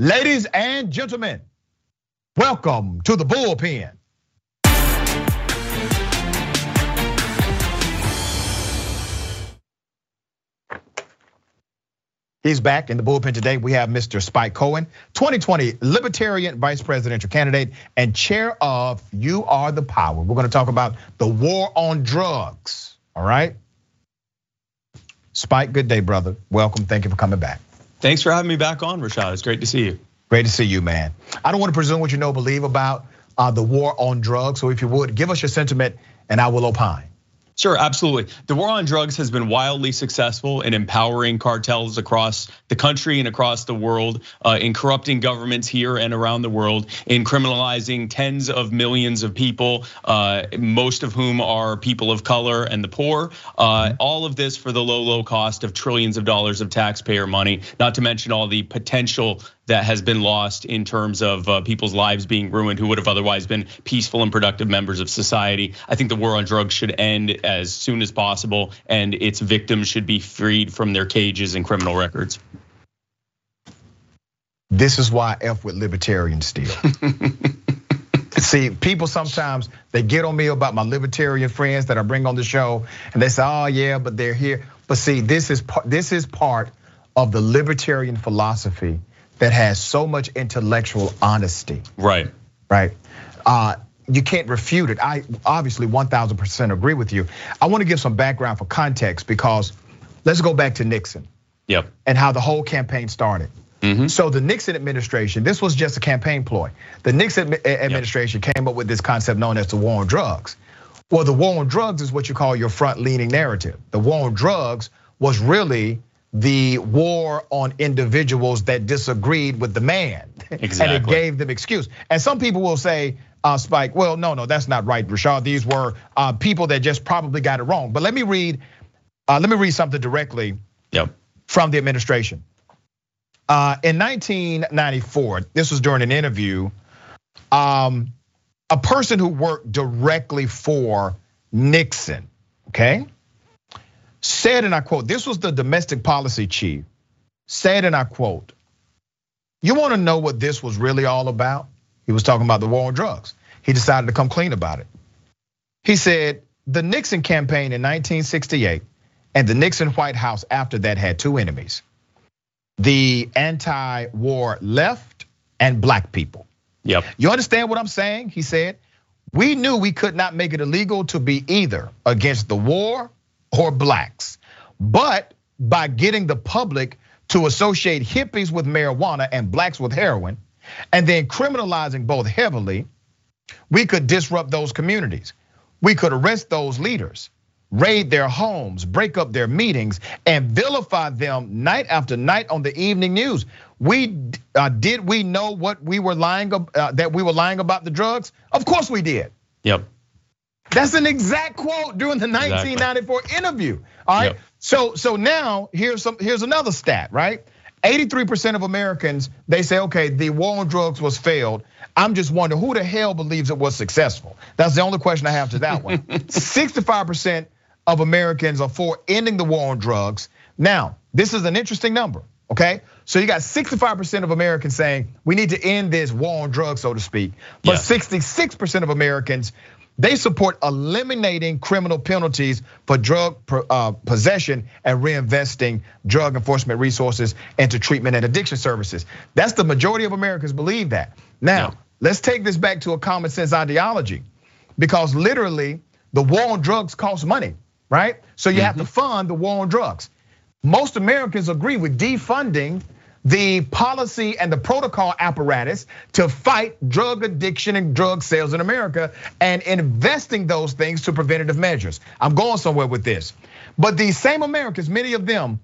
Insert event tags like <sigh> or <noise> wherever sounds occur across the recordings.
Ladies and gentlemen, welcome to the bullpen. He's back in the bullpen today. We have Mr. Spike Cohen, 2020 Libertarian Vice Presidential Candidate and Chair of You Are the Power. We're going to talk about the war on drugs. All right. Spike, good day, brother. Welcome. Thank you for coming back. Thanks for having me back on, Rashad. It's great to see you. Great to see you, man. I don't want to presume what you know, believe about uh, the war on drugs. So if you would, give us your sentiment and I will opine. Sure, absolutely. The war on drugs has been wildly successful in empowering cartels across the country and across the world, uh, in corrupting governments here and around the world, in criminalizing tens of millions of people, uh, most of whom are people of color and the poor. Uh, all of this for the low, low cost of trillions of dollars of taxpayer money, not to mention all the potential that has been lost in terms of uh, people's lives being ruined who would have otherwise been peaceful and productive members of society. I think the war on drugs should end as soon as possible and its victims should be freed from their cages and criminal records. This is why I F with libertarians still. <laughs> See, people sometimes they get on me about my libertarian friends that I bring on the show, and they say, "Oh yeah, but they're here." But see, this is this is part of the libertarian philosophy that has so much intellectual honesty. Right. Right. Uh, you can't refute it. I obviously 1000% agree with you. I want to give some background for context because let's go back to Nixon. Yep. And how the whole campaign started. Mm-hmm. So the Nixon administration, this was just a campaign ploy. The Nixon administration yep. came up with this concept known as the war on drugs. Well, the war on drugs is what you call your front leaning narrative. The war on drugs was really the war on individuals that disagreed with the man. Exactly. <laughs> And it gave them excuse. And some people will say, uh, Spike, well, no, no, that's not right, Rashad. These were uh, people that just probably got it wrong. But let me read, uh, let me read something directly yep. from the administration. Uh, in 1994, this was during an interview, um, a person who worked directly for Nixon, okay? Said, and I quote, this was the domestic policy chief, said, and I quote, you wanna know what this was really all about? He was talking about the war on drugs. He decided to come clean about it. He said, the Nixon campaign in 1968 and the Nixon White House after that had two enemies the anti war left and black people. Yep. You understand what I'm saying? He said, we knew we could not make it illegal to be either against the war or blacks. But by getting the public to associate hippies with marijuana and blacks with heroin, and then criminalizing both heavily, we could disrupt those communities. We could arrest those leaders, raid their homes, break up their meetings, and vilify them night after night on the evening news. We uh, did we know what we were lying uh, that we were lying about the drugs? Of course we did. Yep. That's an exact quote during the 1994 exactly. interview. All right. Yep. So so now here's some here's another stat, right? 83% of Americans, they say, okay, the war on drugs was failed. I'm just wondering who the hell believes it was successful? That's the only question I have to that one. <laughs> 65% of Americans are for ending the war on drugs. Now, this is an interesting number, okay? So you got 65% of Americans saying we need to end this war on drugs, so to speak. But 66% of Americans they support eliminating criminal penalties for drug uh, possession and reinvesting drug enforcement resources into treatment and addiction services. That's the majority of Americans believe that. Now, let's take this back to a common sense ideology because literally the war on drugs costs money, right? So you mm-hmm. have to fund the war on drugs. Most Americans agree with defunding the policy and the protocol apparatus to fight drug addiction and drug sales in America and investing those things to preventative measures. I'm going somewhere with this. But these same Americans, many of them,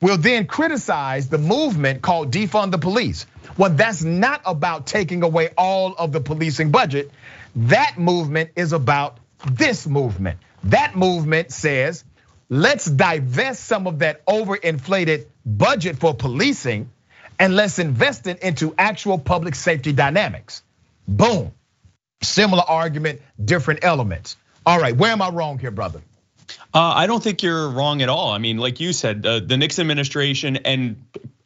will then criticize the movement called defund the police. Well, that's not about taking away all of the policing budget. That movement is about this movement. That movement says, let's divest some of that overinflated budget for policing and let's invest it into actual public safety dynamics. Boom. Similar argument, different elements. All right, where am I wrong here, brother? Uh, I don't think you're wrong at all. I mean, like you said, the Nixon administration and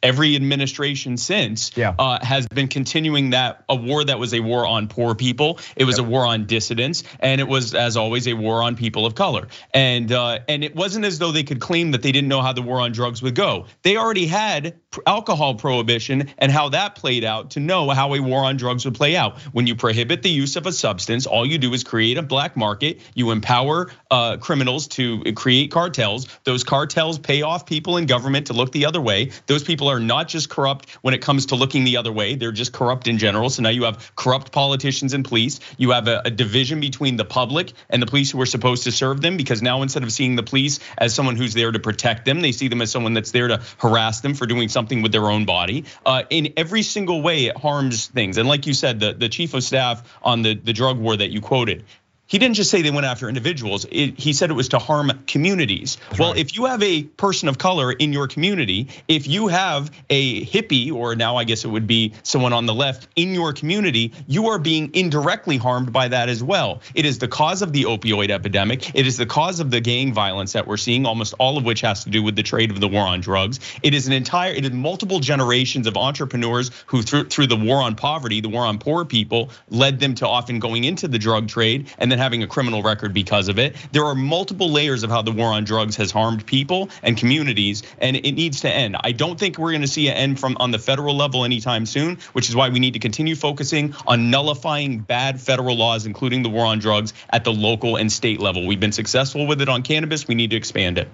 every administration since yeah. uh, has been continuing that a war that was a war on poor people. It was yep. a war on dissidents, and it was, as always, a war on people of color. And uh, and it wasn't as though they could claim that they didn't know how the war on drugs would go. They already had alcohol prohibition and how that played out to know how a war on drugs would play out. When you prohibit the use of a substance, all you do is create a black market. You empower uh, criminals to create cartels. Those cartels pay off people in government to look the other way. Those people are not just corrupt when it comes to looking the other way, they're just corrupt in general. So now you have corrupt politicians and police. You have a, a division between the public and the police who are supposed to serve them because now instead of seeing the police as someone who's there to protect them, they see them as someone that's there to harass them for doing something with their own body. Uh, in every single way, it harms things. And like you said, the, the chief of staff on the, the drug war that you quoted, he didn't just say they went after individuals. It, he said it was to harm communities. That's well, right. if you have a person of color in your community, if you have a hippie, or now I guess it would be someone on the left in your community, you are being indirectly harmed by that as well. It is the cause of the opioid epidemic. It is the cause of the gang violence that we're seeing, almost all of which has to do with the trade of the war on drugs. It is an entire, it is multiple generations of entrepreneurs who through, through the war on poverty, the war on poor people, led them to often going into the drug trade and then having a criminal record because of it. There are multiple layers of how the war on drugs has harmed people and communities, and it needs to end. I don't think we're going to see an end from on the federal level anytime soon, which is why we need to continue focusing on nullifying bad federal laws, including the war on drugs, at the local and state level. We've been successful with it on cannabis. We need to expand it.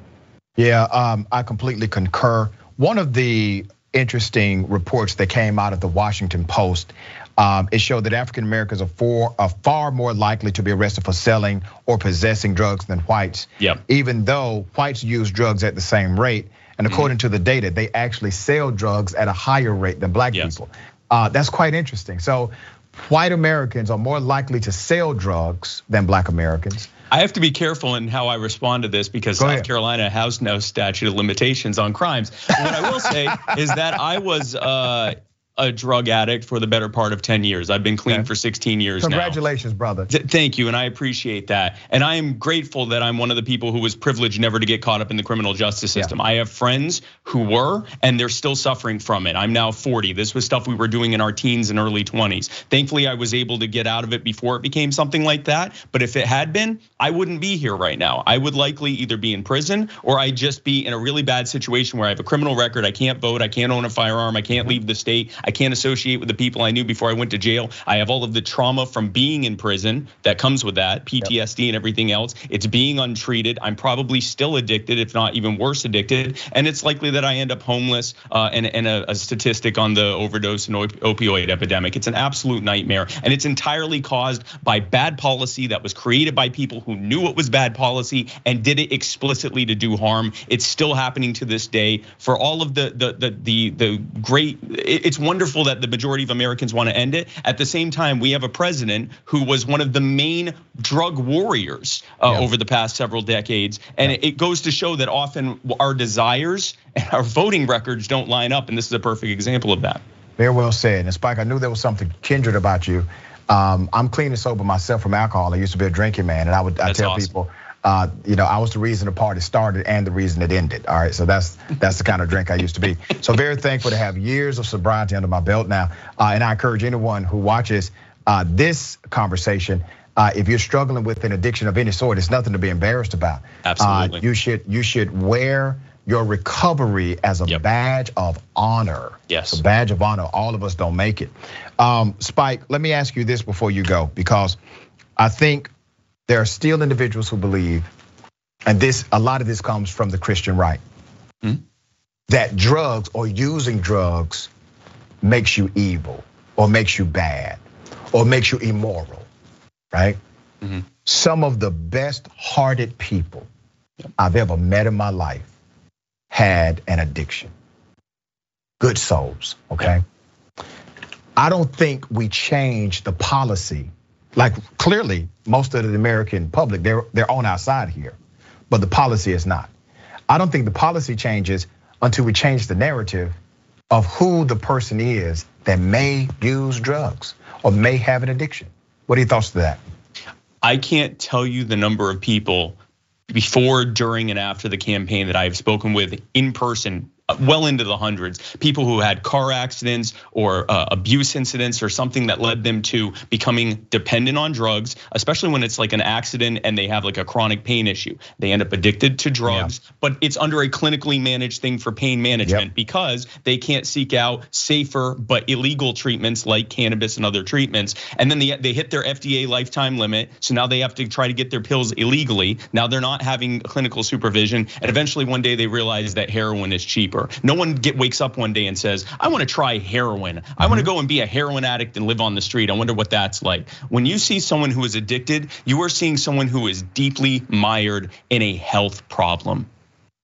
Yeah, um, I completely concur. One of the interesting reports that came out of the Washington Post it showed that African Americans are, for, are far more likely to be arrested for selling or possessing drugs than whites. Yep. Even though whites use drugs at the same rate, and mm-hmm. according mm-hmm. to the data, they actually sell drugs at a higher rate than black yes. people. Uh, that's quite interesting. So, white Americans are more likely to sell drugs than black Americans. I have to be careful in how I respond to this because Go South ahead. Carolina has no statute of limitations on crimes. what I will say <laughs> is that I was uh, a drug addict for the better part of 10 years. I've been clean okay. for 16 years Congratulations, now. brother. Thank you, and I appreciate that. And I am grateful that I'm one of the people who was privileged never to get caught up in the criminal justice system. Yeah. I have friends who were, and they're still suffering from it. I'm now 40. This was stuff we were doing in our teens and early 20s. Thankfully, I was able to get out of it before it became something like that. But if it had been, I wouldn't be here right now. I would likely either be in prison or I'd just be in a really bad situation where I have a criminal record. I can't vote. I can't own a firearm. I can't leave the state. I can't associate with the people I knew before I went to jail. I have all of the trauma from being in prison that comes with that, PTSD yep. and everything else. It's being untreated. I'm probably still addicted, if not even worse addicted. And it's likely that I end up homeless uh, and, and a, a statistic on the overdose and opioid epidemic. It's an absolute nightmare. And it's entirely caused by bad policy that was created by people who knew it was bad policy and did it explicitly to do harm. It's still happening to this day. For all of the the the the, the great, it's wonderful that the majority of Americans want to end it. At the same time, we have a president who was one of the main drug warriors uh, yeah. over the past several decades. And yeah. it goes to show that often our desires and our voting records don't line up. And this is a perfect example of that. Very well said. And Spike, I knew there was something kindred about you. Um, I'm clean and sober myself from alcohol. I used to be a drinking man, and I would I tell awesome. people you know, I was the reason the party started and the reason it ended. All right, so that's that's the kind of drink I used to be. So very thankful to have years of sobriety under my belt now. Uh, and I encourage anyone who watches uh, this conversation. Uh, if you're struggling with an addiction of any sort, it's nothing to be embarrassed about. Uh, Absolutely. you should you should wear your recovery as a yep. badge of honor. Yes. a badge of honor. All of us don't make it. Um, Spike, let me ask you this before you go, because I think there are still individuals who believe, and this a lot of this comes from the Christian right, mm-hmm. that drugs or using drugs makes you evil or makes you bad or makes you immoral, right? Mm-hmm. Some of the best hearted people I've ever met in my life had an addiction. Good souls, okay? I don't think we change the policy like clearly, most of the American public, they're they're on our side here, but the policy is not. I don't think the policy changes until we change the narrative of who the person is that may use drugs or may have an addiction. What are your thoughts to that? I can't tell you the number of people before, during, and after the campaign that I have spoken with in person well into the hundreds. People who had car accidents or uh, abuse incidents or something that led them to becoming dependent on drugs, especially when it's like an accident and they have like a chronic pain issue. They end up addicted to drugs, yeah. but it's under a clinically managed thing for pain management yep. because they can't seek out safer but illegal treatments like cannabis and other treatments. And then they, they hit their FDA lifetime limit. So now they have to try to get their pills illegally. Now they're not having clinical supervision. And eventually one day they realize that heroin is cheaper No one get wakes up one day and says, "I want to try heroin. I want to mm-hmm. go and be a heroin addict and live on the street. I wonder what that's like." When you see someone who is addicted, you are seeing someone who is deeply mired in a health problem.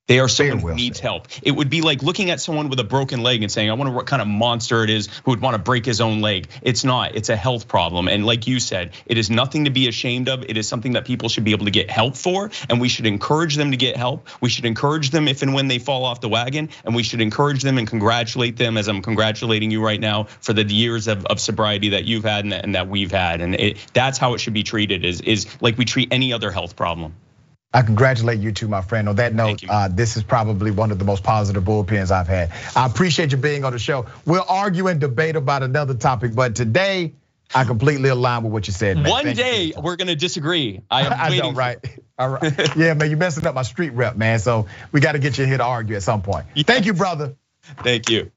They are someone who needs help. It would be like looking at someone with a broken leg and saying, I wonder what kind of monster it is who would want to break his own leg. It's not, it's a health problem. And like you said, it is nothing to be ashamed of. It is something that people should be able to get help for. And we should encourage them to get help. We should encourage them if and when they fall off the wagon. And we should encourage them and congratulate them as I'm congratulating you right now for the years of, of sobriety that you've had and that, and that we've had. And it, that's how it should be treated is, is like we treat any other health problem. I congratulate you too, my friend. On that note, uh, this is probably one of the most positive bullpens I've had. I appreciate you being on the show. We'll argue and debate about another topic, but today I completely align with what you said. Man. One Thank day you. we're gonna disagree. I am <laughs> I know, right? All right. yeah, man, you're messing up my street rep, man. So we got to get you here to argue at some point. <laughs> Thank you, brother. Thank you.